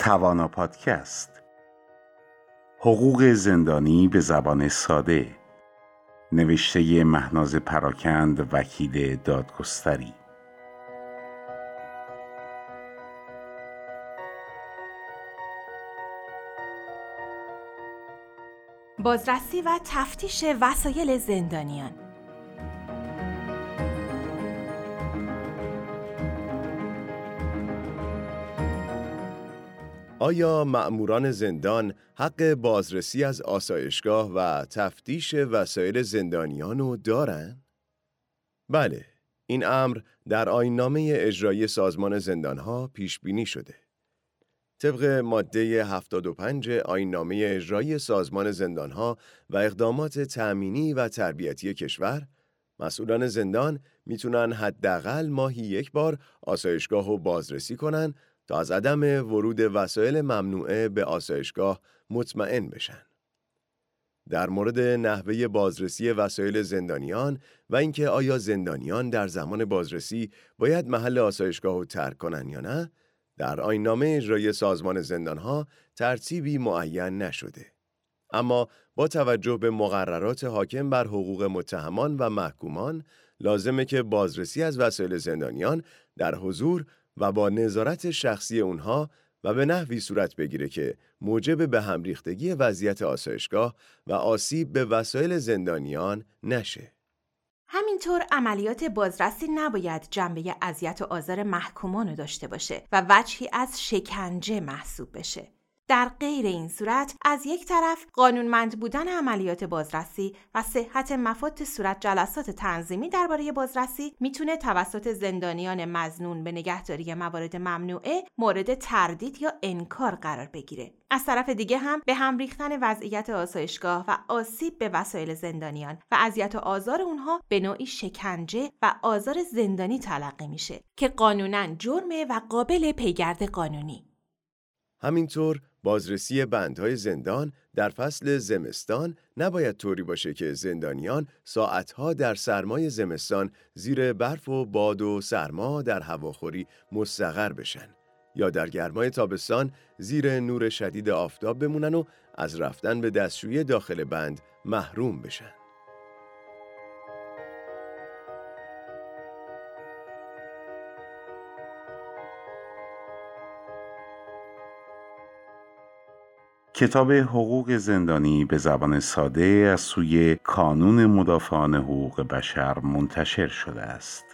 توانا پادکست. حقوق زندانی به زبان ساده. نوشته مهناز پراکند وکیل دادگستری. بازرسی و تفتیش وسایل زندانیان. آیا مأموران زندان حق بازرسی از آسایشگاه و تفتیش وسایل زندانیان رو دارن؟ بله، این امر در آینامه اجرایی سازمان زندانها پیش بینی شده. طبق ماده 75 آینامه اجرایی سازمان زندانها و اقدامات تأمینی و تربیتی کشور، مسئولان زندان می‌تونن حداقل ماهی یک بار آسایشگاه رو بازرسی کنن تا از عدم ورود وسایل ممنوعه به آسایشگاه مطمئن بشن. در مورد نحوه بازرسی وسایل زندانیان و اینکه آیا زندانیان در زمان بازرسی باید محل آسایشگاه رو ترک کنن یا نه، در آینامه اجرای سازمان زندانها ترتیبی معین نشده. اما با توجه به مقررات حاکم بر حقوق متهمان و محکومان، لازمه که بازرسی از وسایل زندانیان در حضور و با نظارت شخصی اونها و به نحوی صورت بگیره که موجب به هم ریختگی وضعیت آسایشگاه و آسیب به وسایل زندانیان نشه. همینطور عملیات بازرسی نباید جنبه اذیت و آزار محکومان رو داشته باشه و وجهی از شکنجه محسوب بشه. در غیر این صورت از یک طرف قانونمند بودن عملیات بازرسی و صحت مفاد صورت جلسات تنظیمی درباره بازرسی می‌تونه توسط زندانیان مزنون به نگهداری موارد ممنوعه مورد تردید یا انکار قرار بگیره. از طرف دیگه هم به هم ریختن وضعیت آسایشگاه و آسیب به وسایل زندانیان و اذیت و آزار اونها به نوعی شکنجه و آزار زندانی تلقی میشه که قانونا جرمه و قابل پیگرد قانونی. همینطور بازرسی بندهای زندان در فصل زمستان نباید طوری باشه که زندانیان ساعتها در سرمای زمستان زیر برف و باد و سرما در هواخوری مستقر بشن یا در گرمای تابستان زیر نور شدید آفتاب بمونن و از رفتن به دستشویی داخل بند محروم بشن. کتاب حقوق زندانی به زبان ساده از سوی کانون مدافعان حقوق بشر منتشر شده است.